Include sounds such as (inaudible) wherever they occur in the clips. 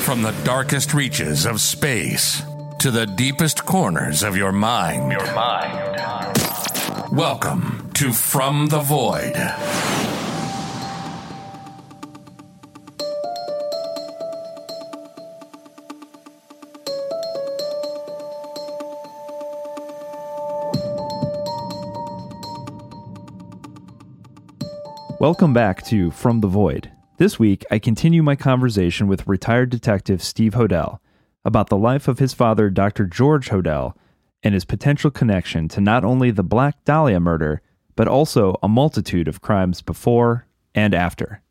From the darkest reaches of space to the deepest corners of your mind. Your mind. Welcome to From the Void. Welcome back to From the Void. This week, I continue my conversation with retired detective Steve Hodel about the life of his father, Dr. George Hodel, and his potential connection to not only the Black Dahlia murder, but also a multitude of crimes before and after.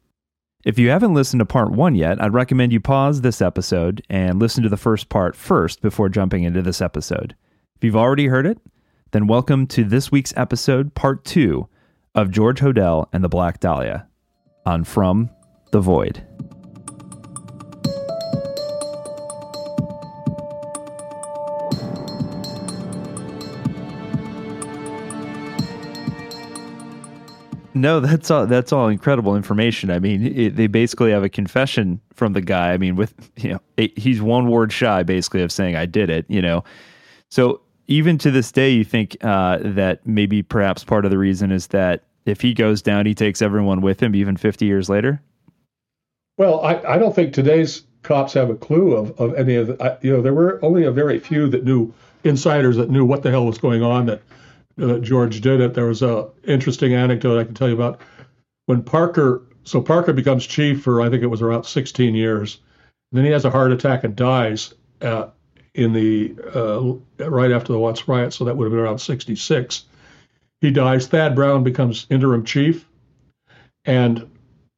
If you haven't listened to part one yet, I'd recommend you pause this episode and listen to the first part first before jumping into this episode. If you've already heard it, then welcome to this week's episode, part two of George Hodel and the Black Dahlia on From the Void. No, that's all. That's all incredible information. I mean, it, they basically have a confession from the guy. I mean, with you know, it, he's one word shy, basically, of saying "I did it." You know, so even to this day, you think uh, that maybe perhaps part of the reason is that if he goes down, he takes everyone with him, even 50 years later? Well, I, I don't think today's cops have a clue of, of any of the, I, you know, there were only a very few that knew, insiders that knew what the hell was going on that uh, George did it. There was a interesting anecdote I can tell you about when Parker, so Parker becomes chief for, I think it was around 16 years. And then he has a heart attack and dies uh, in the, uh, right after the Watts riot. So that would have been around 66. He dies. Thad Brown becomes interim chief. And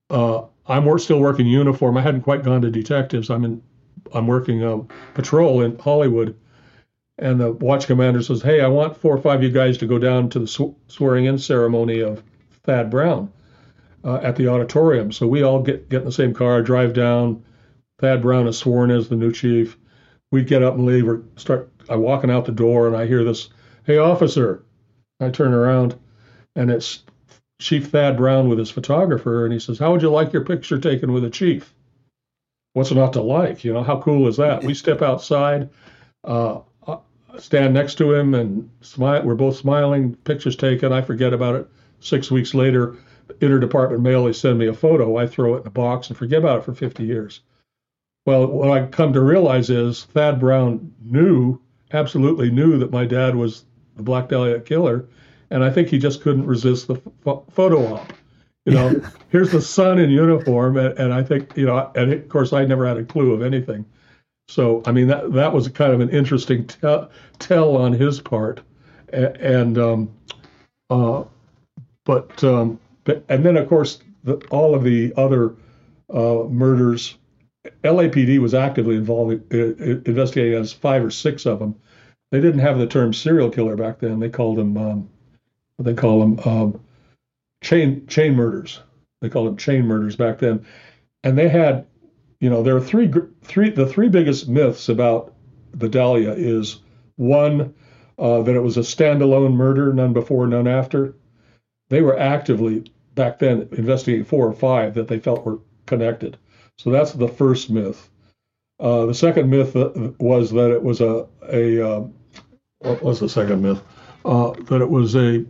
uh, I'm still working uniform. I hadn't quite gone to detectives. I'm in. I'm working um, patrol in Hollywood, and the watch commander says, "Hey, I want four or five of you guys to go down to the sw- swearing-in ceremony of Thad Brown uh, at the auditorium." So we all get get in the same car, drive down. Thad Brown is sworn as the new chief. We get up and leave. Or start. I'm walking out the door, and I hear this, "Hey, officer!" I turn around, and it's Chief Thad Brown with his photographer, and he says, "How would you like your picture taken with a chief?" What's not to like? You know, how cool is that? We step outside, uh, uh, stand next to him, and smile. We're both smiling. Pictures taken. I forget about it. Six weeks later, interdepartment mail. They send me a photo. I throw it in a box and forget about it for 50 years. Well, what I come to realize is Thad Brown knew, absolutely knew that my dad was the Black Dahlia killer, and I think he just couldn't resist the f- photo op. You know, (laughs) here's the son in uniform, and, and I think you know, and of course I never had a clue of anything. So I mean that that was kind of an interesting tell, tell on his part, and, and um, uh, but um, but and then of course the, all of the other uh, murders, LAPD was actively involved in, investigating as five or six of them. They didn't have the term serial killer back then. They called them um, they call them um, chain chain murders. They called them chain murders back then, and they had, you know, there are three three the three biggest myths about the Dahlia is one uh, that it was a standalone murder, none before, none after. They were actively back then investigating four or five that they felt were connected. So that's the first myth. Uh, the second myth uh, was that it was a a uh, what was the second myth? Uh, that it was a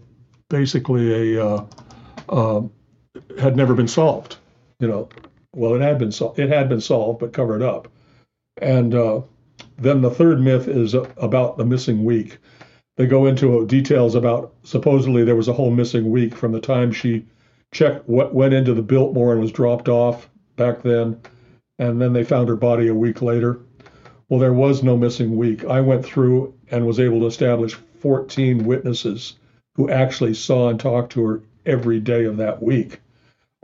basically a uh, uh, had never been solved. You know, well, it had been solved. It had been solved, but covered up. And uh, then the third myth is about the missing week. They go into details about supposedly there was a whole missing week from the time she checked what went into the Biltmore and was dropped off back then, and then they found her body a week later. Well, there was no missing week. I went through and was able to establish 14 witnesses who actually saw and talked to her every day of that week.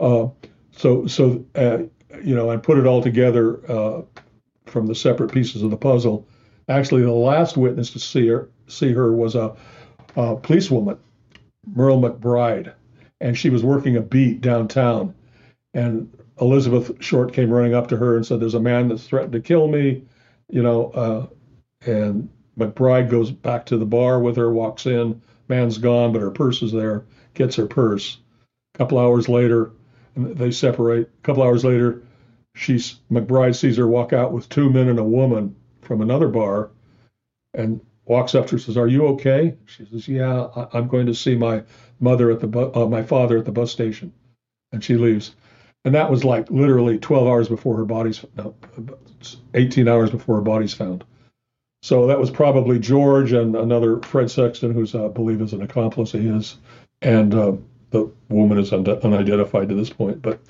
Uh, so, so uh, you know, I put it all together uh, from the separate pieces of the puzzle. Actually, the last witness to see her see her was a, a policewoman, Myrl McBride, and she was working a beat downtown. And Elizabeth Short came running up to her and said, "There's a man that's threatened to kill me," you know. Uh, and McBride goes back to the bar with her, walks in, man's gone, but her purse is there, gets her purse. A couple hours later, they separate. A couple hours later, she's McBride sees her walk out with two men and a woman from another bar, and walks up to her says, "Are you okay?" She says, "Yeah, I, am going to see my mother at the bu- uh, my father at the bus station," and she leaves. And that was like literally 12 hours before her body's no, 18 hours before her body's found. So that was probably George and another Fred Sexton, who's I believe is an accomplice of his, and uh, the woman is un- unidentified to this point. But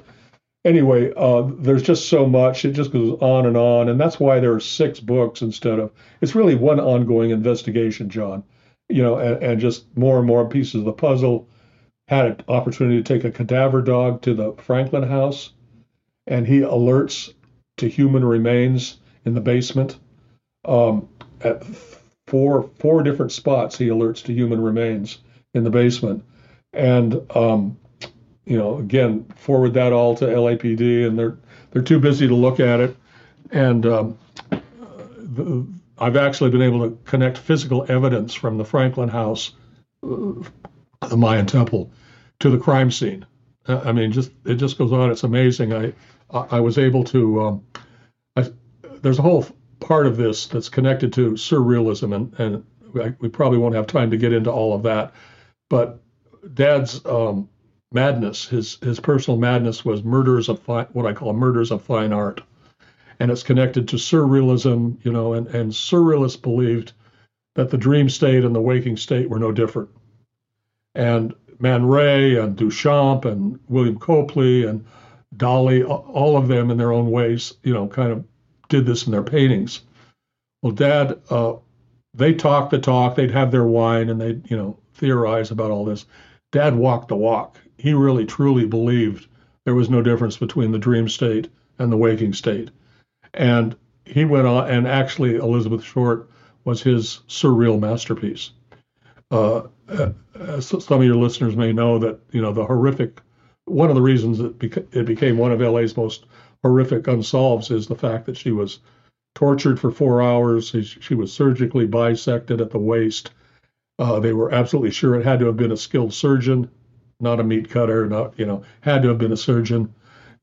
anyway, uh, there's just so much. It just goes on and on, and that's why there are six books instead of. It's really one ongoing investigation, John. You know, and, and just more and more pieces of the puzzle. Had an opportunity to take a cadaver dog to the Franklin house, and he alerts to human remains in the basement. Um, at four four different spots, he alerts to human remains in the basement, and um, you know, again, forward that all to LAPD, and they're they're too busy to look at it. And um, the, I've actually been able to connect physical evidence from the Franklin House, uh, the Mayan Temple, to the crime scene. I mean, just it just goes on. It's amazing. I I was able to. Um, I, there's a whole part of this that's connected to surrealism, and and we probably won't have time to get into all of that. But Dad's um, madness, his his personal madness was murders of fi- what I call murders of fine art, and it's connected to surrealism, you know, and and surrealists believed that the dream state and the waking state were no different, and Man Ray and Duchamp and William Copley and Dali, all of them in their own ways, you know, kind of did this in their paintings. Well, Dad, uh, they talked the talk, they'd have their wine, and they'd, you know, theorize about all this. Dad walked the walk he really truly believed there was no difference between the dream state and the waking state. And he went on, and actually, Elizabeth Short was his surreal masterpiece. Uh, uh, some of your listeners may know that you know the horrific. One of the reasons it, beca- it became one of LA's most horrific unsolves is the fact that she was tortured for four hours. She, was surgically bisected at the waist. Uh, they were absolutely sure it had to have been a skilled surgeon not a meat cutter, not you know, had to have been a surgeon.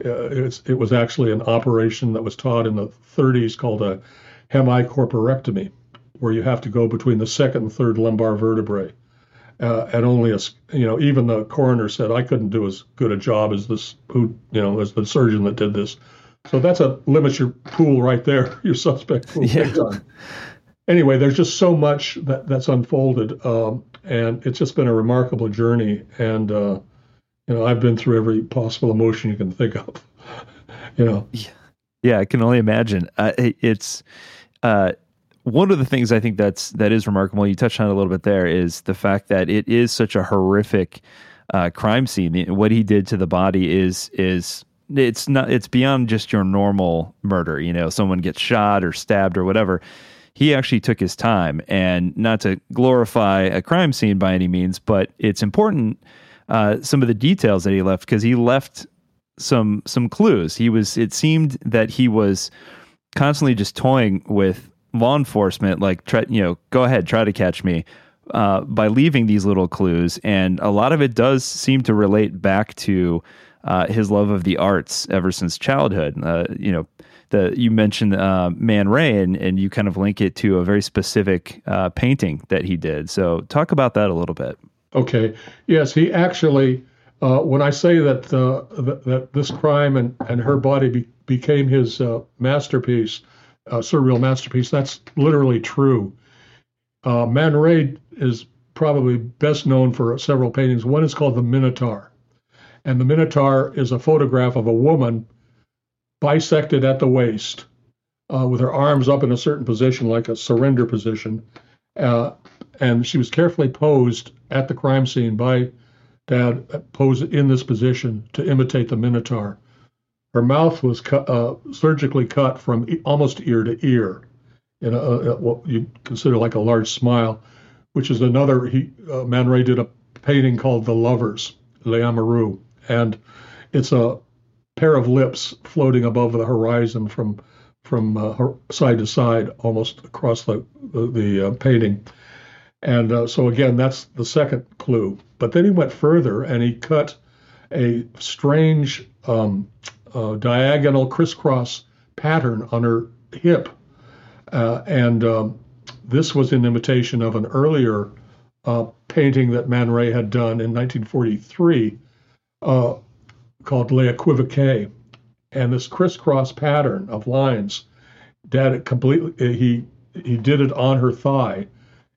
Uh, it was actually an operation that was taught in the 30s called a hemicorporectomy, where you have to go between the second and third lumbar vertebrae. Uh, and only a, you know, even the coroner said I couldn't do as good a job as this, who, you know, as the surgeon that did this. So that's a limits your pool right there, (laughs) your suspect pool. Yeah. Anyway, there's just so much that, that's unfolded. Um, and it's just been a remarkable journey. And uh, you know, I've been through every possible emotion you can think of. (laughs) you know. Yeah, yeah I can only imagine. Uh, it's uh, one of the things I think that's that is remarkable. You touched on it a little bit there is the fact that it is such a horrific uh, crime scene. What he did to the body is is it's not it's beyond just your normal murder. You know, someone gets shot or stabbed or whatever he actually took his time and not to glorify a crime scene by any means, but it's important uh, some of the details that he left because he left some some clues. He was it seemed that he was constantly just toying with law enforcement, like try you know go ahead try to catch me. Uh, by leaving these little clues, and a lot of it does seem to relate back to uh, his love of the arts ever since childhood. Uh, you know, the you mentioned uh, Man Ray, and, and you kind of link it to a very specific uh, painting that he did. So talk about that a little bit. Okay. Yes, he actually. Uh, when I say that, that, this crime and, and her body be, became his masterpiece, uh, surreal masterpiece, that's literally true. Man Ray is probably best known for several paintings. One is called the Minotaur, and the Minotaur is a photograph of a woman bisected at the waist, uh, with her arms up in a certain position, like a surrender position. Uh, and she was carefully posed at the crime scene by Dad, uh, posed in this position to imitate the Minotaur. Her mouth was cut, uh, surgically cut from almost ear to ear, in a, a, what you consider like a large smile, which is another. He uh, Man Ray did a painting called The Lovers, Les Amoureux, and it's a pair of lips floating above the horizon from from uh, side to side, almost across the the, the uh, painting. And uh, so again, that's the second clue. But then he went further and he cut a strange um, a diagonal crisscross pattern on her hip. Uh, and um, this was in imitation of an earlier uh, painting that Man Ray had done in 1943 uh, called Les Equivoques. And this crisscross pattern of lines, Dad completely, he, he did it on her thigh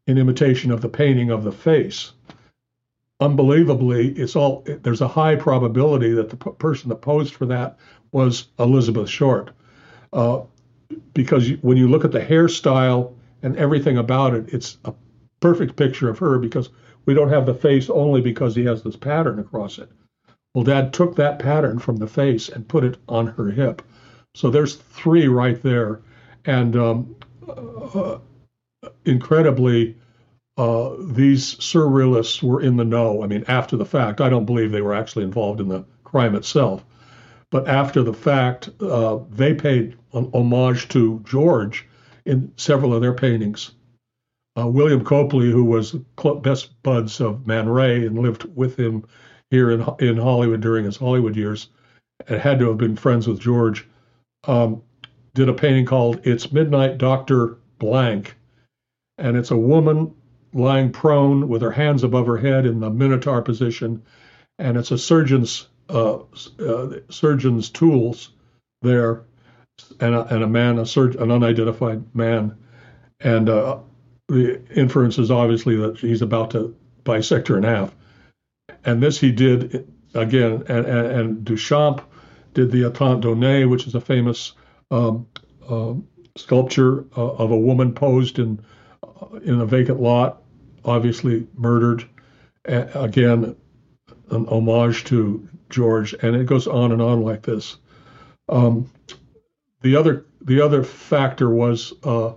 in imitation of the painting of the face. Unbelievably, it's all there's a high probability that the p- person that posed for that was Elizabeth Short, uh, because when you look at the hairstyle and everything about it, it's a perfect picture of her because we don't have the face only because he has this pattern across it. Well, Dad took that pattern from the face and put it on her hip. So there's three right there, and um, uh, incredibly, uh, these surrealists were in the know. I mean, after the fact, I don't believe they were actually involved in the crime itself, but after the fact, uh, they paid an homage to George in several of their paintings. Uh, William Copley, who was best buds of Man Ray and lived with him here in in Hollywood during his Hollywood years, and had to have been friends with George, um, did a painting called "It's Midnight, Doctor Blank," and it's a woman lying prone with her hands above her head in the Minotaur position, and it's a surgeon's uh, uh, surgeon's tools there, and a, and a man, a surgeon, an unidentified man, and uh, the inference is obviously that he's about to bisect her in half, and this he did again, and, and, and Duchamp did the Étant donnés, which is a famous um, um sculpture uh, of a woman posed in in a vacant lot, obviously murdered. A- again, an homage to George, and it goes on and on like this. Um, the other the other factor was, uh,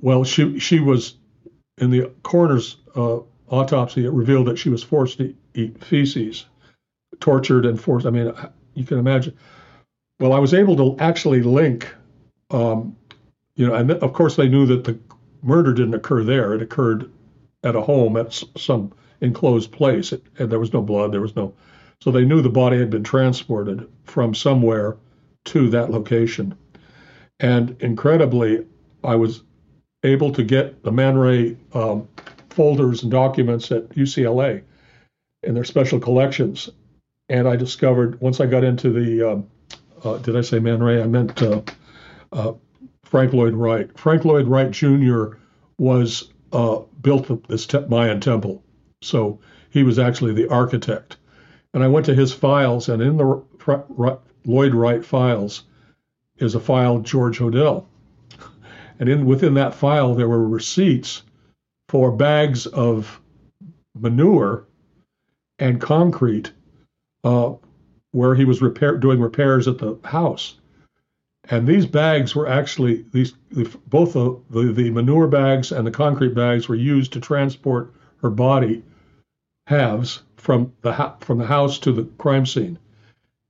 well, she she was in the coroner's uh, autopsy. It revealed that she was forced to eat feces, tortured and forced. I mean, you can imagine. Well, I was able to actually link, um, you know, and of course they knew that the murder didn't occur there. It occurred at a home at some enclosed place, it, and there was no blood. There was no, so they knew the body had been transported from somewhere to that location. And incredibly, I was able to get the Man Ray um, folders and documents at UCLA in their special collections. And I discovered once I got into the, um, uh, did I say Man Ray? I meant uh, uh, Frank Lloyd Wright. Frank Lloyd Wright Jr. was uh, built this te- Mayan temple, so he was actually the architect. And I went to his files, and in the R- Lloyd Wright files is a file George Hodel, and in within that file there were receipts for bags of manure and concrete uh, where he was repair, doing repairs at the house. And these bags were actually these both the, the, the manure bags and the concrete bags were used to transport her body halves from the from the house to the crime scene.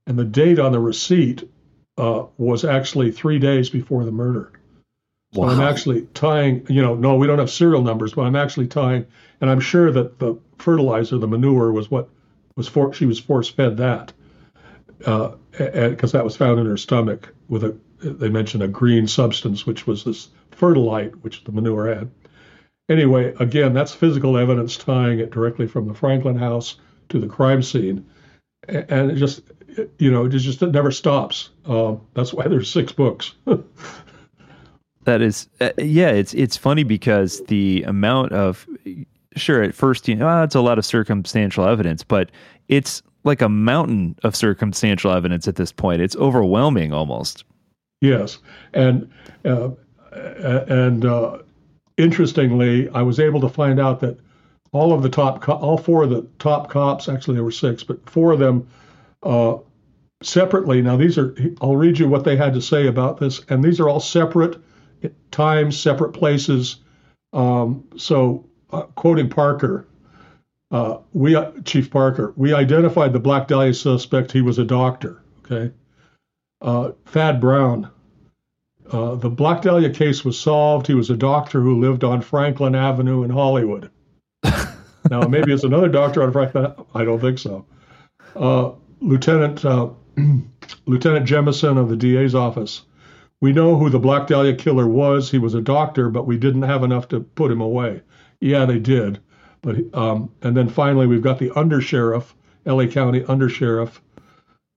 And the date on the receipt uh, was actually three days before the murder. So wow. I'm actually tying, you know, no, we don't have serial numbers, but I'm actually tying, and I'm sure that the fertilizer, the manure, was what was for she was force fed that because uh, that was found in her stomach with a they mentioned a green substance which was this fertilite which the manure had anyway again that's physical evidence tying it directly from the franklin house to the crime scene and it just you know it just it never stops uh, that's why there's six books (laughs) that is uh, yeah it's it's funny because the amount of sure at first you know oh, it's a lot of circumstantial evidence but it's like a mountain of circumstantial evidence at this point. It's overwhelming almost. Yes, and uh, and uh, interestingly, I was able to find out that all of the top, co- all four of the top cops, actually there were six, but four of them uh, separately. Now these are, I'll read you what they had to say about this, and these are all separate times, separate places. Um, so, uh, quoting Parker, uh, we uh, Chief Parker, we identified the Black Dahlia suspect. He was a doctor. Okay. Uh, Thad Brown. Uh, the Black Dahlia case was solved. He was a doctor who lived on Franklin Avenue in Hollywood. (laughs) now maybe it's another doctor on Franklin. I don't think so. Uh, Lieutenant uh, (clears throat) Lieutenant Jemison of the DA's office. We know who the Black Dahlia killer was. He was a doctor, but we didn't have enough to put him away. Yeah, they did. But um, and then finally, we've got the undersheriff, LA County undersheriff,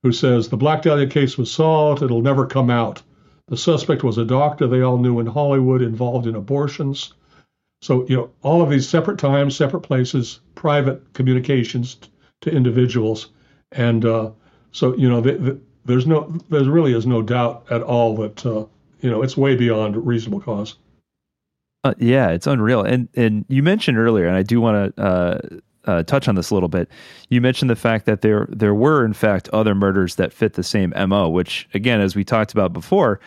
who says the Black Dahlia case was solved. It'll never come out. The suspect was a doctor they all knew in Hollywood involved in abortions. So, you know, all of these separate times, separate places, private communications to individuals. And uh, so, you know, the, the, there's no, there really is no doubt at all that, uh, you know, it's way beyond reasonable cause. Uh, yeah, it's unreal. And and you mentioned earlier, and I do want to uh, uh, touch on this a little bit. You mentioned the fact that there there were in fact other murders that fit the same mo, which again, as we talked about before,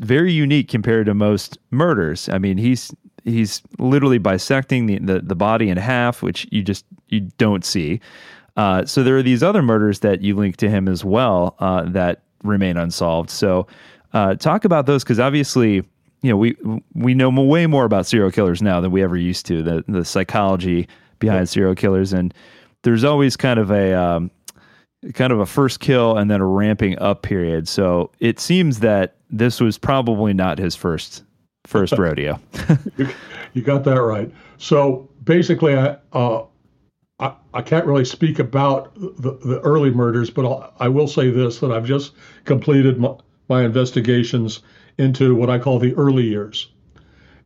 very unique compared to most murders. I mean, he's he's literally bisecting the, the, the body in half, which you just you don't see. Uh, so there are these other murders that you link to him as well uh, that remain unsolved. So uh, talk about those because obviously, you know, we we know way more about serial killers now than we ever used to. The the psychology behind serial killers, and there's always kind of a um, kind of a first kill and then a ramping up period. So it seems that this was probably not his first first (laughs) rodeo. you, got that right. So basically, I, uh, I, I can't really speak about the, the early murders, but I'll, I will say this: that I've just completed my, my investigations into what I call the early years,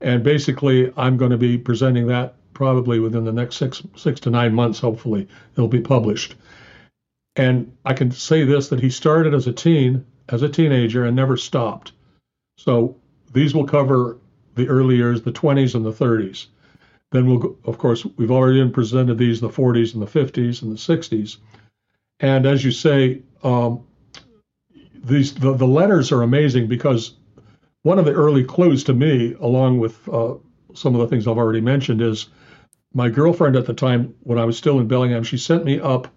and basically, I'm going to be presenting that probably within the next six six to nine months. Hopefully, it'll be published. And I can say this: that he started as a teen, as a teenager, and never stopped. So these will cover the early years, the 20s and the 30s. Then we'll, of course, we've already presented these the 40s and the 50s and the 60s. And as you say, um, these the, the letters are amazing because one of the early clues to me, along with uh, some of the things I've already mentioned, is my girlfriend at the time when I was still in Bellingham. She sent me up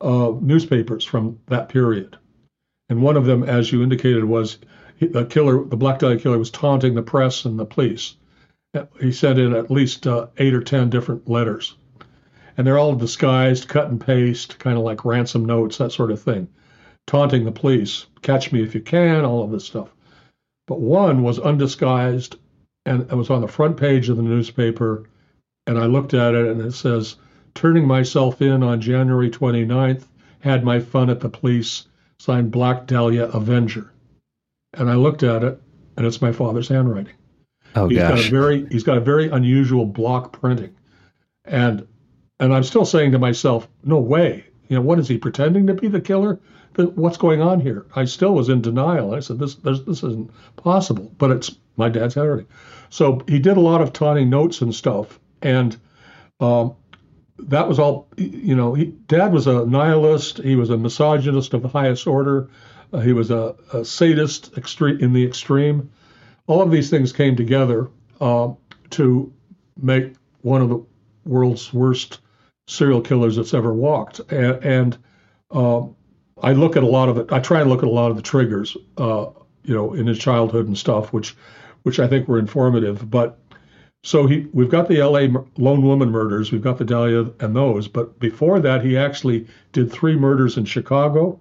uh, newspapers from that period, and one of them, as you indicated, was the killer, the Black Dahlia killer, was taunting the press and the police. He sent in at least uh, eight or ten different letters, and they're all disguised, cut and paste, kind of like ransom notes, that sort of thing, taunting the police, "Catch me if you can," all of this stuff. But one was undisguised, and it was on the front page of the newspaper, and I looked at it, and it says, "Turning myself in on January 29th, had my fun at the police." Signed Black Dahlia Avenger and I looked at it, and it's my father's handwriting. Oh he's gosh. got a very he's got a very unusual block printing, and and I'm still saying to myself, no way. You know, what is he pretending to be the killer? What's going on here? I still was in denial. I said, this this isn't possible. But it's my dad's handwriting. So he did a lot of taunting notes and stuff, and um, that was all. You know, he, dad was a nihilist. He was a misogynist of the highest order. Uh, he was a, a, sadist extreme in the extreme. All of these things came together uh, to make one of the world's worst serial killers that's ever walked. And, and uh, I look at a lot of it. I try and look at a lot of the triggers, uh, you know, in his childhood and stuff, which, which I think were informative. But so he, we've got the L.A. lone woman murders, we've got the Dahlia and those. But before that, he actually did three murders in Chicago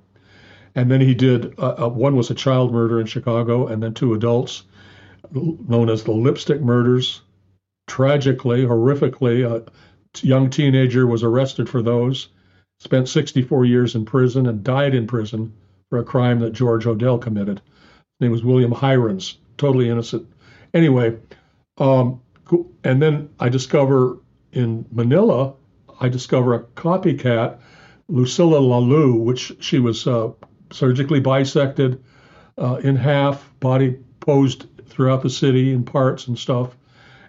and then he did uh, uh, one was a child murder in Chicago, and then two adults, known as the Lipstick Murders. Tragically, horrifically, a young teenager was arrested for those, spent 64 years in prison, and died in prison for a crime that George Hodel committed. His name was William Heirens, totally innocent. Anyway, um, and then I discover in Manila, I discover a copycat, Lucilla Lalu, which she was uh, surgically bisected uh, in half, body posed throughout the city in parts and stuff.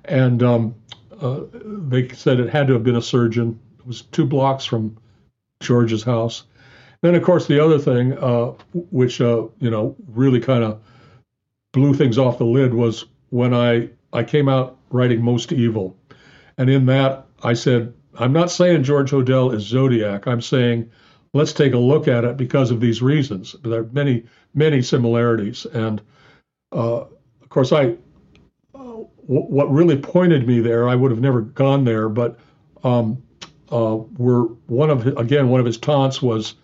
And um, uh, they said it had to have been a surgeon. It was two blocks from George's house. Then, of course, the other thing, uh, which uh, you know really kind of blew things off the lid, was when I I came out writing Most Evil, and in that I said I'm not saying George Hodel is Zodiac. I'm saying let's take a look at it because of these reasons. There are many, many similarities. And uh, of course, I uh, what really pointed me there, I would have never gone there, but um, uh, were one of again one of his taunts was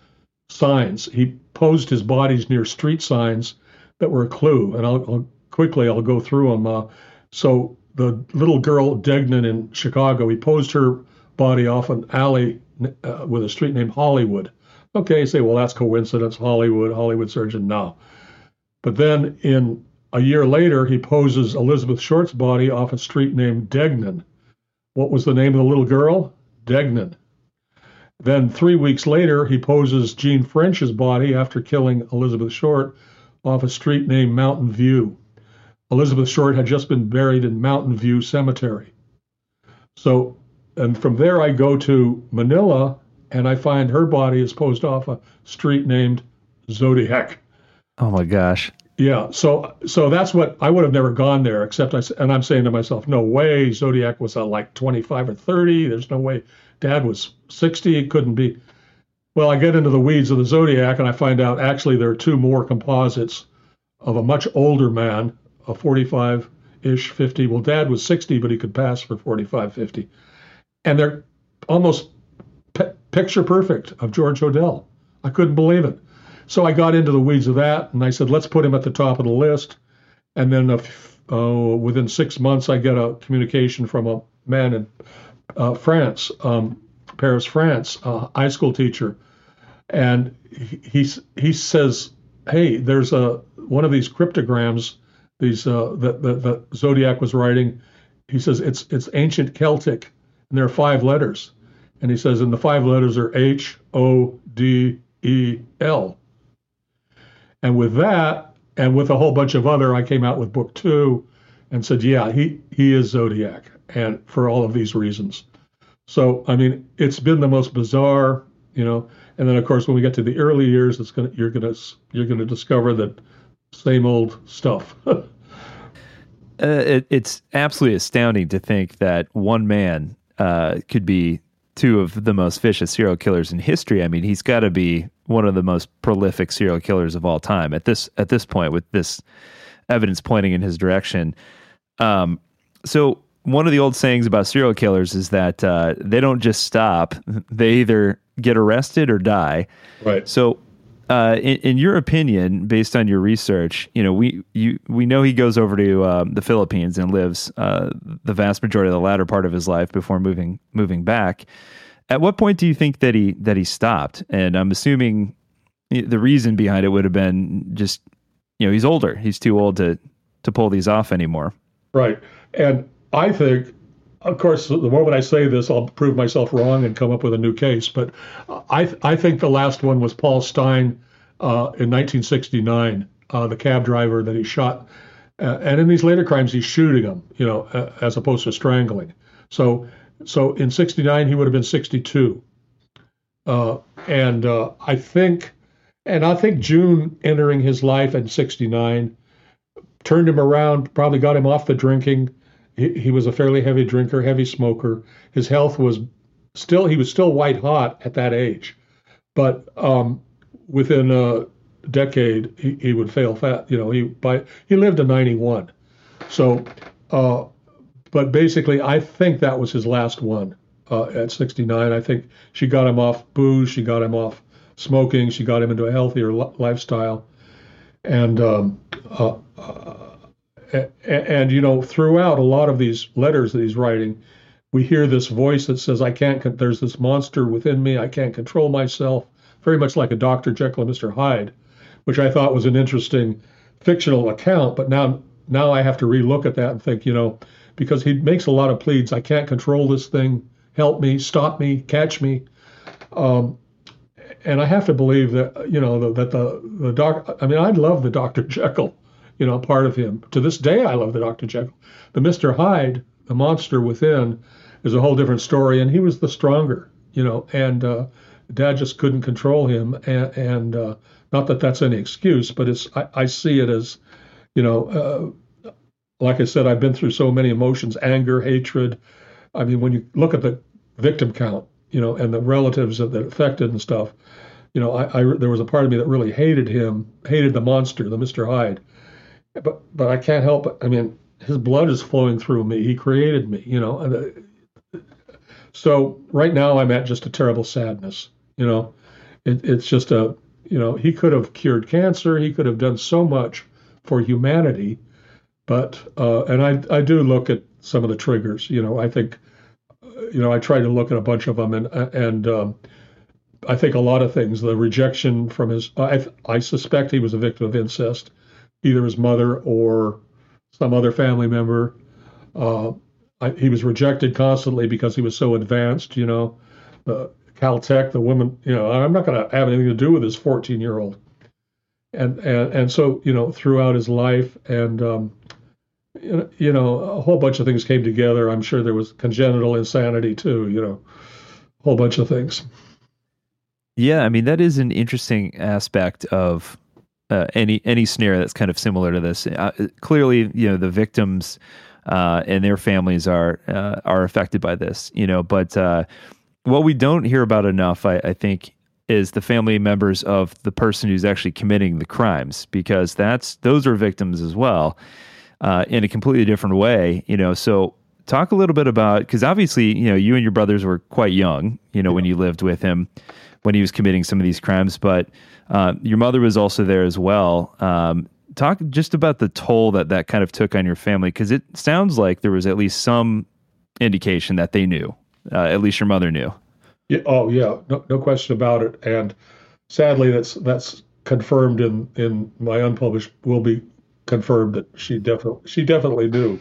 signs. He posed his bodies near street signs that were a clue, and I'll, I'll quickly I'll go through them. Uh, so the little girl Degnan in Chicago, he posed her body off an alley uh, with a street named Hollywood. Okay, say, well, that's coincidence. Hollywood, Hollywood surgeon. No. But then in a year later, he poses Elizabeth Short's body off a street named Degnan. What was the name of the little girl? Degnan. Then three weeks later, he poses Jean French's body after killing Elizabeth Short off a street named Mountain View. Elizabeth Short had just been buried in Mountain View Cemetery. So, and from there I go to Manila and I find her body is posed off a street named Zodiac. Oh my gosh. Yeah, so so that's what I would have never gone there, except I and I'm saying to myself, no way, Zodiac was like 25 or 30. There's no way. Dad was 60. It couldn't be. Well, I get into the weeds of the Zodiac and I find out actually there are two more composites of a much older man, a 45 ish, 50. Well, Dad was 60, but he could pass for 45, 50, and they're almost pe- picture perfect of George Hodel. I couldn't believe it. So I got into the weeds of that, and I said, let's put him at the top of the list. And then uh, within six months, I get a communication from a man in uh, France, um, Paris, France, a high school teacher, and he he says, "Hey, there's a one of these cryptograms, these uh, that the, the Zodiac was writing. He says it's it's ancient Celtic, and there are five letters, and he says, and the five letters are H O D E L. And with that, and with a whole bunch of other, I came out with book two and said, yeah, he, he is Zodiac, and for all of these reasons. So, I mean, it's been the most bizarre, you know. And then, of course, when we get to the early years, it's gonna you're gonna you're gonna discover that same old stuff. (laughs) uh, it, it's absolutely astounding to think that one man uh, could be two of the most vicious serial killers in history. I mean, he's got to be one of the most prolific serial killers of all time at this at this point with this evidence pointing in his direction. Um, so one of the old sayings about serial killers is that uh, they don't just stop; they either get arrested or die. Right. So uh, in, in, your opinion, based on your research, you know we you we know he goes over to um, the Philippines and lives uh, the vast majority of the latter part of his life before moving moving back. At what point do you think that he that he stopped? And I'm assuming the reason behind it would have been just you know he's older, he's too old to to pull these off anymore. Right, and I think of course, the moment I say this, I'll prove myself wrong and come up with a new case. But I, I think the last one was Paul Stine uh, in 1969, uh, the cab driver that he shot. Uh, and in these later crimes, he's shooting him, you know, as opposed to strangling. So, so in 69, he would have been 62. Uh, and uh, I think, and I think June entering his life in 69 turned him around, probably got him off the drinking he, he was a fairly heavy drinker, heavy smoker. His health was still he was still white hot at that age, but um, within a decade he, he would fail fat. You know, he by he lived to 91, so. Uh, but basically, I think that was his last one uh, at 69. I think she got him off booze, she got him off smoking, she got him into a healthier lifestyle, and um, uh, uh and, you know, throughout a lot of these letters that he's writing, we hear this voice that says, "I can't. There's this monster within me. I can't control myself." Very much like a Dr. Jekyll and Mr. Hyde, which I thought was an interesting fictional account. But now, now I have to relook at that and think, you know, because he makes a lot of pleads. I can't control this thing. Help me, stop me, catch me. Um, and I have to believe that you know that the the doc. I mean, I love the Dr. (laughs) Jekyll you know, part of him. To this day, I love the Dr. Jekyll. The Mr. Hyde, the monster within, is a whole different story, and he was the stronger, you know, and uh, Dad just couldn't control him, and, and uh, not that that's any excuse, but it's I, I see it as, you know, uh, like I said, I've been through so many emotions, anger, hatred. I mean, when you look at the victim count, you know, and the relatives that, that affected and stuff, you know, I, I there was a part of me that really hated him, hated the monster, the Mr. Hyde but but I can't help it. I mean, his blood is flowing through me. He created me, you know. Uh, so right now I'm at just a terrible sadness, you know. it, it's just a you know he could have cured cancer. He could have done so much for humanity, but uh, and I I do look at some of the triggers. You know, I think you know I try to look at a bunch of them and and um, I think a lot of things. The rejection from his I I suspect he was a victim of incest, either his mother or some other family member. Uh, I, he was rejected constantly because he was so advanced. You know, uh, Caltech, the woman. You know, I'm not going to have anything to do with this 14 year old. And, and and so you know throughout his life and um, you know a whole bunch of things came together. I'm sure there was congenital insanity too. You know, a whole bunch of things. Yeah, I mean that is an interesting aspect of uh, any any snare that's kind of similar to this. Uh, clearly, you know the victims uh, and their families are uh, are affected by this. You know, but uh, what we don't hear about enough, I, I, think, is the family members of the person who's actually committing the crimes, because that's those are victims as well, uh, in a completely different way. You know, so talk a little bit about because obviously, you know, you and your brothers were quite young. You know, yeah. when you lived with him when he was committing some of these crimes, but uh, your mother was also there as well. Um, talk just about the toll that that kind of took on your family because it sounds like there was at least some indication that they knew, uh, at least your mother knew. Yeah, oh yeah, no, no question about it. And sadly, that's that's confirmed in in my unpublished will be confirmed that she definitely she definitely knew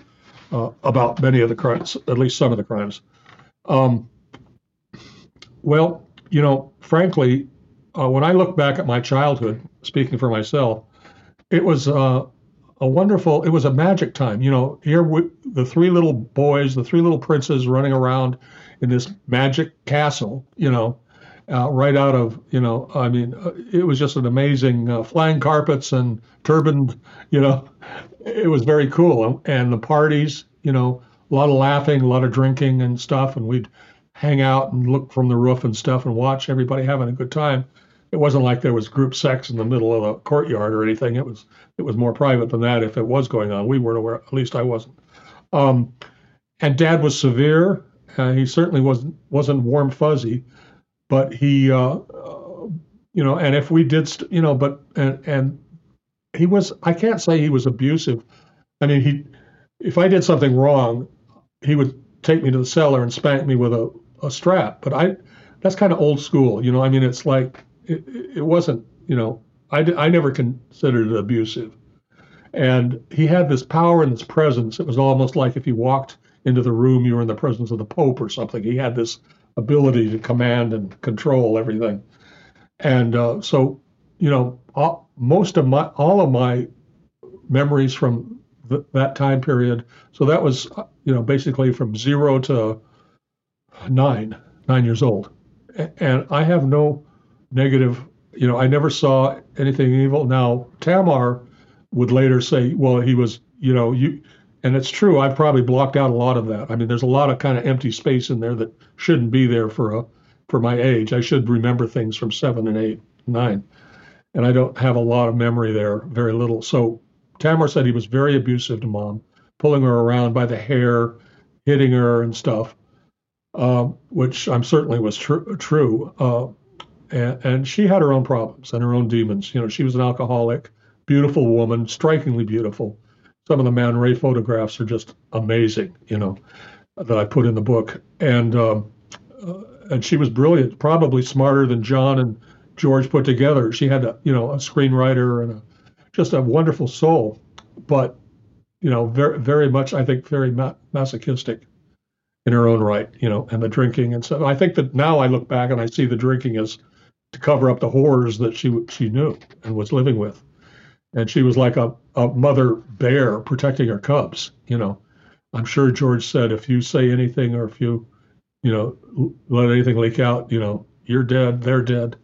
uh, about many of the crimes, at least some of the crimes. Um, well, you know, frankly, uh, when I look back at my childhood, speaking for myself, it was uh, a wonderful, it was a magic time. You know, here we, the three little boys, the three little princes running around in this magic castle, you know, uh, right out of, you know, I mean, uh, it was just an amazing uh, flying carpets and turbaned, you know, it was very cool. And the parties, you know, a lot of laughing, a lot of drinking and stuff. And we'd hang out and look from the roof and stuff and watch everybody having a good time it wasn't like there was group sex in the middle of a courtyard or anything. It was it was more private than that. If it was going on, we weren't aware. At least I wasn't. Um, and Dad was severe. Uh, he certainly wasn't wasn't warm fuzzy, but he, uh, uh, you know, and if we did, st- you know, but and and he was. I can't say he was abusive. I mean, he, if I did something wrong, he would take me to the cellar and spank me with a, a strap. But I, that's kind of old school, you know. I mean, it's like it, it wasn't, you know, I, I never considered it abusive. And he had this power and this presence. It was almost like if you walked into the room, you were in the presence of the Pope or something. He had this ability to command and control everything. And uh, so, you know, all, most of my, all of my memories from th- that time period. So that was, you know, basically from zero to nine, nine years old. And I have no negative. You know, I never saw anything evil. Now Tamar would later say, well, he was, you know, you, and it's true. I've probably blocked out a lot of that. I mean, there's a lot of kind of empty space in there that shouldn't be there for a for my age. I should remember things from seven and eight, nine, and I don't have a lot of memory there, very little. So Tamar said he was very abusive to mom, pulling her around by the hair, hitting her and stuff, uh, which I'm certainly was tr- true. Uh, and, and she had her own problems and her own demons. You know, she was an alcoholic, beautiful woman, strikingly beautiful. Some of the Man Ray photographs are just amazing. You know, that I put in the book, and um, uh, and she was brilliant, probably smarter than John and George put together. She had a you know a screenwriter and a, just a wonderful soul, but you know very very much I think very ma- masochistic in her own right. You know, and the drinking and stuff. I think that now I look back and I see the drinking as to cover up the horrors that she she knew and was living with. And she was like a, a mother bear protecting her cubs. You know, I'm sure George said, if you say anything or if you, you know, let anything leak out, you know, you're dead, they're dead.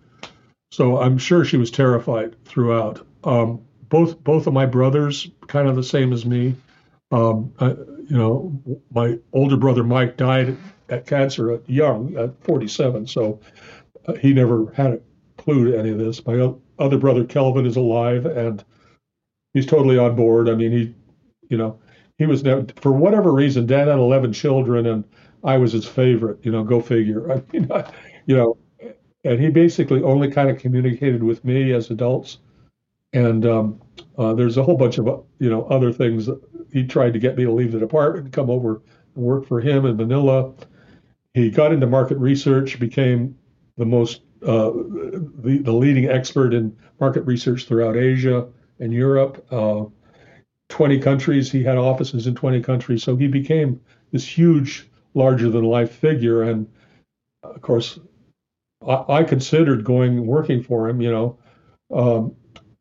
So I'm sure she was terrified throughout. Um, both both of my brothers, kind of the same as me. Um, you know, my older brother Mike died at cancer at young, at 47. So uh, he never had a clue to any of this. My other brother Kelvin is alive and he's totally on board. I mean, he, you know, he was never, for whatever reason, Dad had 11 children and I was his favorite, you know, go figure. (laughs) I mean, I, you know, and he basically only kind of communicated with me as adults. And um, uh, there's a whole bunch of you know other things. He tried to get me to leave the department and come over and work for him in Manila. He got into market research, became the most uh, the, the leading expert in market research throughout Asia and Europe. Uh, 20 countries. He had offices in 20 countries. So he became this huge, larger than life figure. And of course, I, I considered going working for him, you know, um,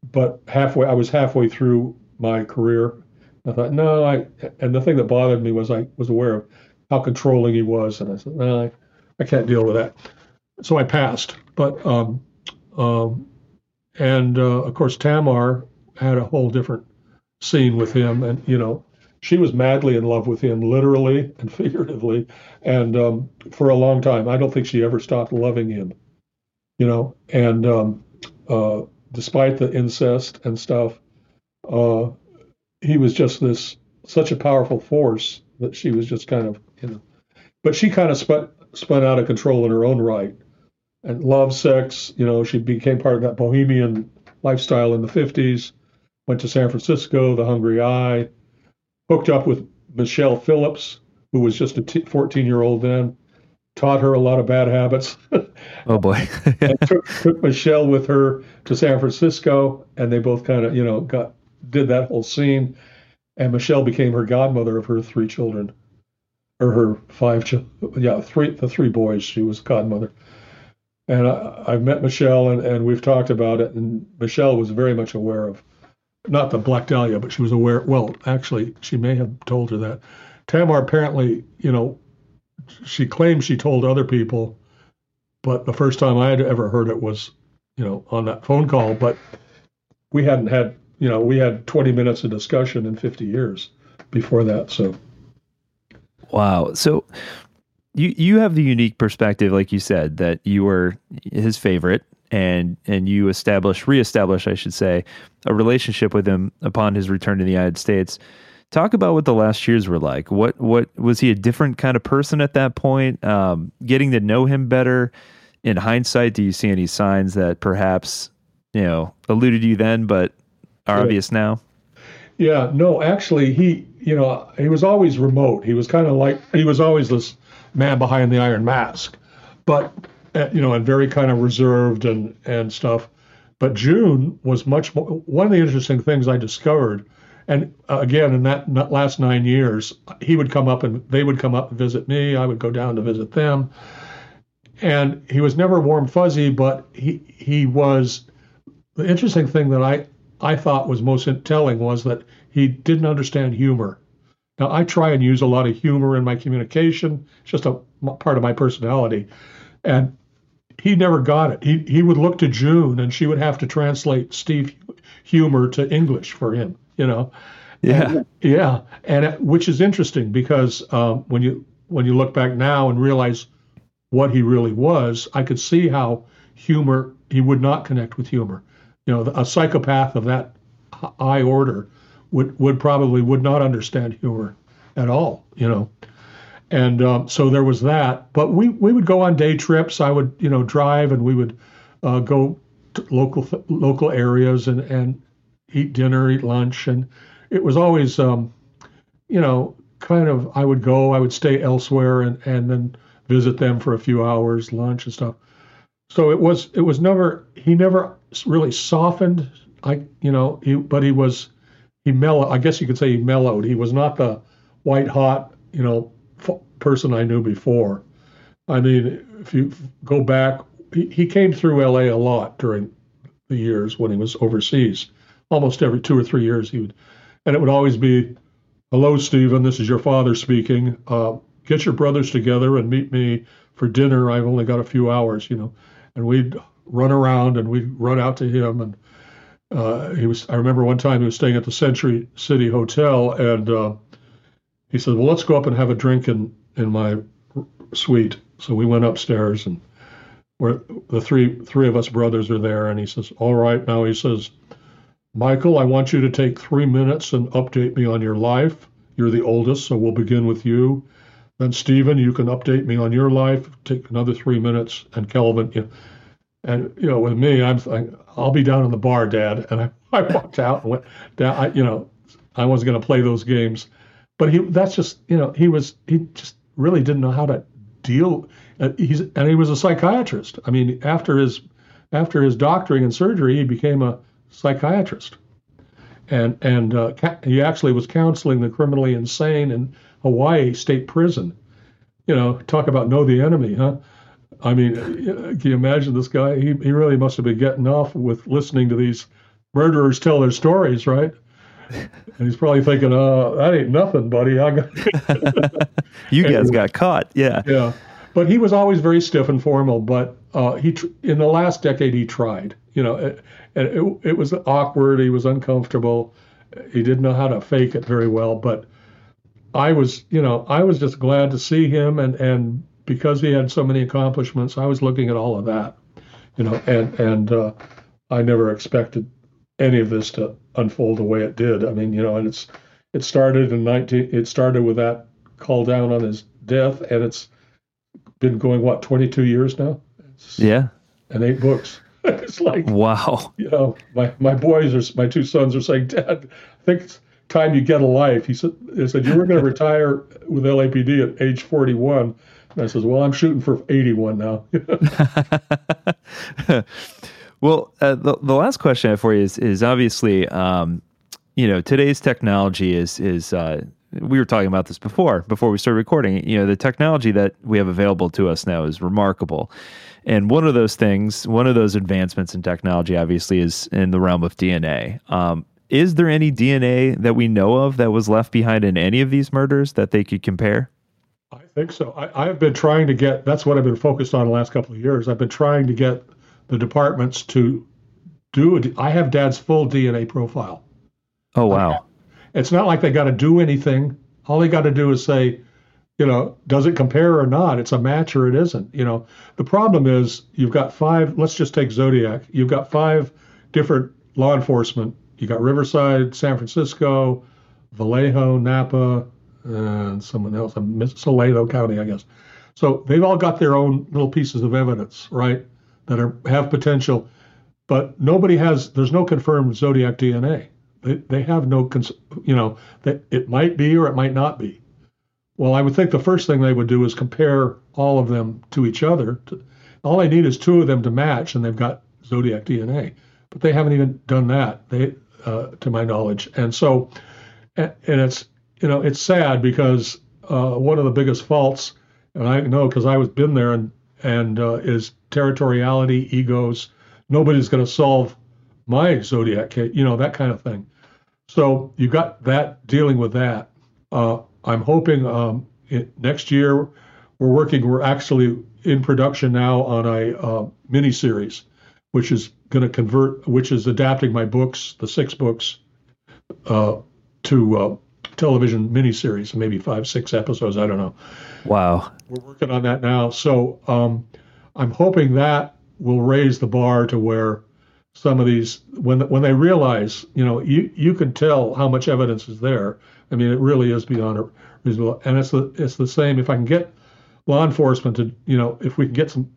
but halfway, I was halfway through my career. I thought, no, I, and the thing that bothered me was I was aware of how controlling he was. And I said, no, I, I can't deal with that. So I passed. But, um, um, and uh, of course, Tamar had a whole different scene with him. And, you know, she was madly in love with him, literally and (laughs) figuratively, and um, for a long time. I don't think she ever stopped loving him, you know. And um, uh, despite the incest and stuff, uh, he was just this such a powerful force that she was just kind of, you know. But she kind of spun spun out of control in her own right, and love sex. You know, she became part of that bohemian lifestyle in the '50s. Went to San Francisco, the Hungry i hooked up with Michelle Phillips, who was just a 14 year old then, taught her a lot of bad habits. (laughs) oh boy. and took, took Michelle with her to San Francisco, and they both kind of, you know, got did that whole scene. And Michelle became her godmother of her three children, or her five, children. yeah, three, the three boys. She was godmother. And I, I've met Michelle, and, and we've talked about it. And Michelle was very much aware of not the Black Dahlia, but she was aware. Well, actually, she may have told her that. Tamar apparently, you know, she claims she told other people, but the first time I had ever heard it was, you know, on that phone call. But we hadn't had, you know, we had 20 minutes of discussion in 50 years before that. So, wow. So, you you have the unique perspective, like you said, that you were his favorite and and you establish reestablish I should say a relationship with him upon his return to the United States. Talk about what the last years were like. What what was he a different kind of person at that point? Um, getting to know him better. In hindsight, do you see any signs that perhaps you know eluded you then, but are obvious now? Yeah, no, actually, he you know he was always remote. He was kind of like he was always this man behind the iron mask, but uh, you know, and very kind of reserved and and stuff. But June was much more. One of the interesting things I discovered, and uh, again in that last nine years, he would come up and they would come up and visit me. I would go down to visit them, and he was never warm fuzzy, but he he was. The interesting thing that I I thought was most telling was that he didn't understand humor. Now I try and use a lot of humor in my communication. It's just a part of my personality, and he never got it. He he would look to June, and she would have to translate Steve humor to English for him. You know. Yeah. And, yeah, and it, which is interesting because um, when you when you look back now and realize what he really was, I could see how humor he would not connect with humor. You know, a psychopath of that high order would would probably would not understand humor at all. You know and um, so there was that. But we we would go on day trips. I would you know drive, and we would uh, go to local local areas and and eat dinner, eat lunch, and it was always um, you know kind of I would go, I would stay elsewhere, and and then visit them for a few hours, lunch and stuff. So it was it was never he never really softened. I you know he but he was he mellowed. I guess you could say he mellowed. He was not the white hot you know person I knew before. I mean, if you go back, he, he came through LA a lot during the years when he was overseas. Almost every two or three years, he would, and it would always be, "Hello, Stephen. This is your father speaking. Uh, get your brothers together and meet me for dinner. I've only got a few hours, you know." And we'd run around and we'd run out to him and. Uh, he was. I remember one time he was staying at the Century City Hotel, and uh, he said, "Well, let's go up and have a drink in in my suite." So we went upstairs, and where the three three of us brothers are there, and he says, "All right, now," he says, "Michael, I want you to take three minutes and update me on your life. You're the oldest, so we'll begin with you. Then Stephen, you can update me on your life. Take another three minutes, and Kelvin." You know, And you know, with me, I'm I'll be down in the bar, Dad. And I, (laughs) I walked out and went down. I, you know, I wasn't going to play those games, but he that's just you know he was he just really didn't know how to deal. Uh, he's and he was a psychiatrist. I mean, after his after his doctoring and surgery, he became a psychiatrist, and and uh, he actually was counseling the criminally insane in Hawaii State Prison. You know, talk about know the enemy, huh? I mean, can you imagine this guy? He he really must have been getting off with listening to these murderers tell their stories, right? And he's probably thinking, "Oh, that ain't nothing, buddy. I got (laughs) you guys got caught." Yeah. Yeah. But he was always very stiff and formal. But uh, he, in the last decade, he tried. You know, it, it, it was awkward. He was uncomfortable. He didn't know how to fake it very well. But I was, you know, I was just glad to see him, and and because he had so many accomplishments, I was looking at all of that. You know, and and uh, I never expected any of this to unfold the way it did. I mean, you know, and it's it started in 19 it started with that call down on his death and it's been going what 22 years now. It's, yeah. And eight books. (laughs) it's like wow. You know, my my boys are my two sons are saying, "Dad, I think it's time you get a life." He said they said you were going (laughs) to retire with LAPD at age 41. And I says, "Well, I'm shooting for 81 now." (laughs) Well, uh, the the last question I have for you is is obviously, um, you know, today's technology is is uh, we were talking about this before before we started recording. You know, the technology that we have available to us now is remarkable, and one of those things, one of those advancements in technology, obviously, is in the realm of DNA. Um, is there any DNA that we know of that was left behind in any of these murders that they could compare? I think so. I, I've been trying to get. That's what I've been focused on the last couple of years. I've been trying to get the departments to do it. I have dad's full DNA profile. Oh, wow. It's not like they got to do anything. All they got to do is say, you know, does it compare or not? It's a match or it isn't. You know, the problem is you've got five, let's just take Zodiac. You've got five different law enforcement. You got Riverside, San Francisco, Vallejo, Napa, and someone else, Solano County, I guess. So they've all got their own little pieces of evidence, right? that are have potential, but nobody has. There's no confirmed zodiac DNA. They, have no, cons- you know, that it might be or it might not be. Well, I would think the first thing they would do is compare all of them to each other. All they need is two of them to match, and they've got zodiac DNA. But they haven't even done that, they, uh, to my knowledge. And so, and, it's you know, it's sad because uh, one of the biggest faults, and I know because I was been there and and uh, is territoriality, egos. Nobody's going to solve my zodiac you know, that kind of thing. So you got that dealing with that. Uh, I'm hoping um, it, next year we're working. We're actually in production now on a uh, mini series, which is going to convert, which is adapting my books, the six books, uh, to uh, television miniseries, maybe five, six episodes. I don't know. Wow. We're working on that now. So um, I'm hoping that will raise the bar to where some of these, when when they realize, you know, you you can tell how much evidence is there. I mean, it really is beyond a reasonable. And it's the it's the same. If I can get law enforcement to, you know, if we can get some,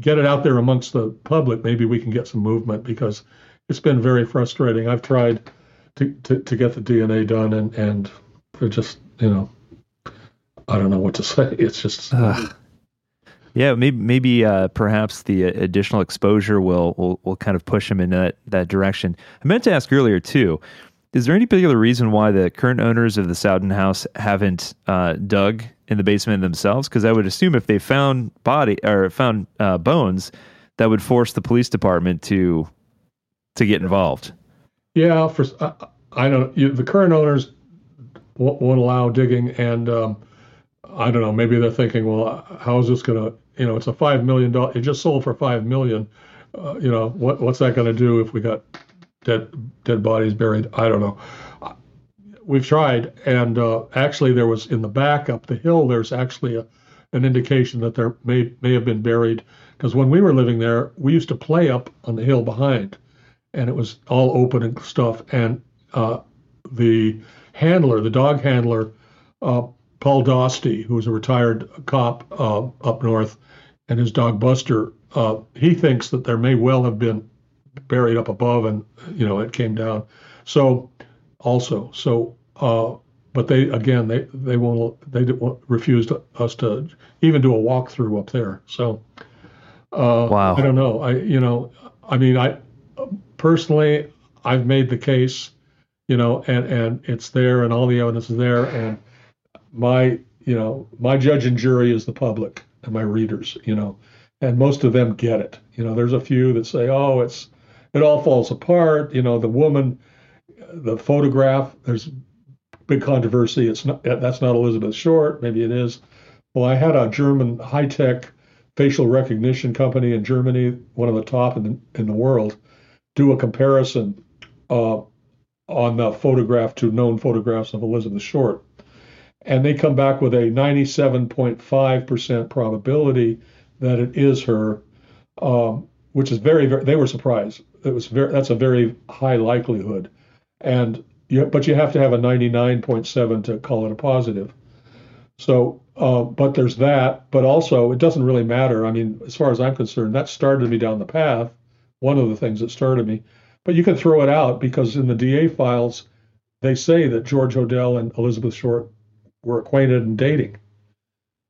get it out there amongst the public, maybe we can get some movement because it's been very frustrating. I've tried to, to, to get the DNA done, and and they're just you know, I don't know what to (laughs) say. It's just. Uh, yeah, maybe maybe uh, perhaps the additional exposure will, will will kind of push him in that that direction. I meant to ask earlier too. Is there any particular reason why the current owners of the Sowden house haven't uh, dug in the basement themselves? Because I would assume if they found body or found uh, bones, that would force the police department to to get involved. Yeah, for I, don't. You, the current owners won't, won't allow digging, and um, I don't know. Maybe they're thinking, well, how is this going to? You know, it's a five million dollar. It just sold for five million. Uh, you know, what what's that going to do if we got dead dead bodies buried? I don't know. We've tried, and uh, actually, there was in the back up the hill. There's actually a, an indication that there may may have been buried because when we were living there, we used to play up on the hill behind, and it was all open and stuff. And uh, the handler, the dog handler, uh, Paul Dostie, who was a retired cop uh, up north, and his dog Buster uh, he thinks that there may well have been buried up above, and you know it came down. So also, so uh, but they again they they won't they refused us to even do a walkthrough up there. So uh, wow, I don't know. I you know I mean I personally I've made the case, you know, and and it's there, and all the evidence is there, and my you know my judge and jury is the public and my readers, you know, and most of them get it. You know, there's a few that say, oh, it's it all falls apart. You know, the woman, the photograph. There's big controversy. It's not that's not Elizabeth Short. Maybe it is. Well, I had a German high tech facial recognition company in Germany, one of the top in the, in the world, do a comparison uh, on the photograph to known photographs of Elizabeth Short. And they come back with a 97.5% probability that it is her, um, which is very, very, they were surprised. It was very, that's a very high likelihood. And, you, but you have to have a 99.7 to call it a positive. So, uh, but there's that, but also it doesn't really matter. I mean, as far as I'm concerned, that started me down the path one of the things that started me. But you can throw it out because in the DA files, they say that George Hodel and Elizabeth Short were acquainted and dating.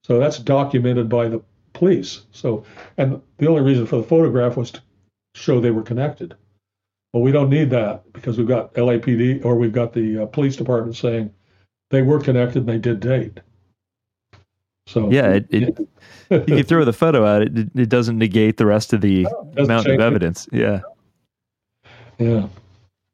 So that's documented by the police. So, and the only reason for the photograph was to show they were connected. Well, we don't need that because we've got LAPD or we've got the uh, police department saying they were connected and they did date. So yeah, it, it, you can throw the photo out. It, it doesn't negate the rest of the no, amount of evidence. Yeah. Yeah.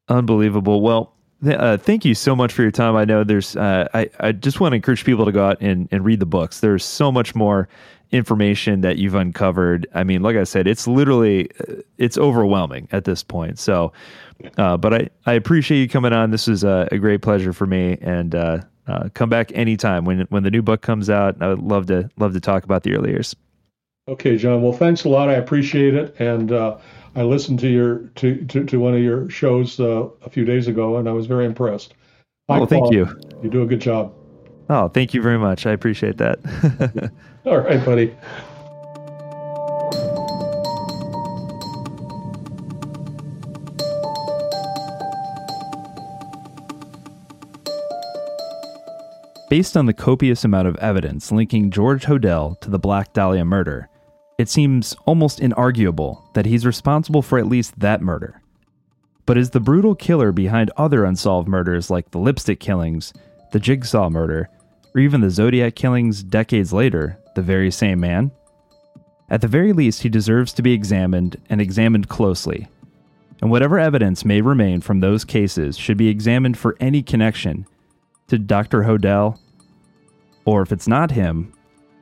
Unbelievable. Well, uh, thank you so much for your time. I know there's, uh, I, I just want to encourage people to go out and, and read the books. There's so much more information that you've uncovered. I mean, like I said, it's literally, uh, it's overwhelming at this point. So, uh, but I, I appreciate you coming on. This is a, a great pleasure for me. And, uh, uh, come back anytime when when the new book comes out. I would love to love to talk about the early years. Okay, John. Well, thanks a lot. I appreciate it, and uh, I listened to your to, to, to one of your shows uh, a few days ago, and I was very impressed. oh, thank you. You do a good job. Oh, thank you very much. I appreciate that. (laughs) All right, buddy. Based on the copious amount of evidence linking George Hodel to the Black Dahlia murder, it seems almost inarguable that he's responsible for at least that murder. But is the brutal killer behind other unsolved murders like the lipstick killings, the jigsaw murder, or even the Zodiac killings decades later the very same man? At the very least, he deserves to be examined and examined closely. And whatever evidence may remain from those cases should be examined for any connection to Dr. Hodel, or if it's not him,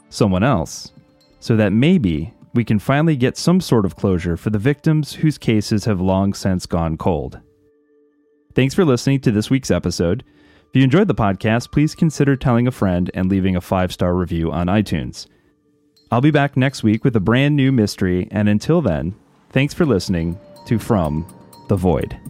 someone else, so that maybe we can finally get some sort of closure for the victims whose cases have long since gone cold. Thanks for listening to this week's episode. If you enjoyed the podcast, please consider telling a friend and leaving a five star review on iTunes. I'll be back next week with a brand new mystery, and until then, thanks for listening to From the Void.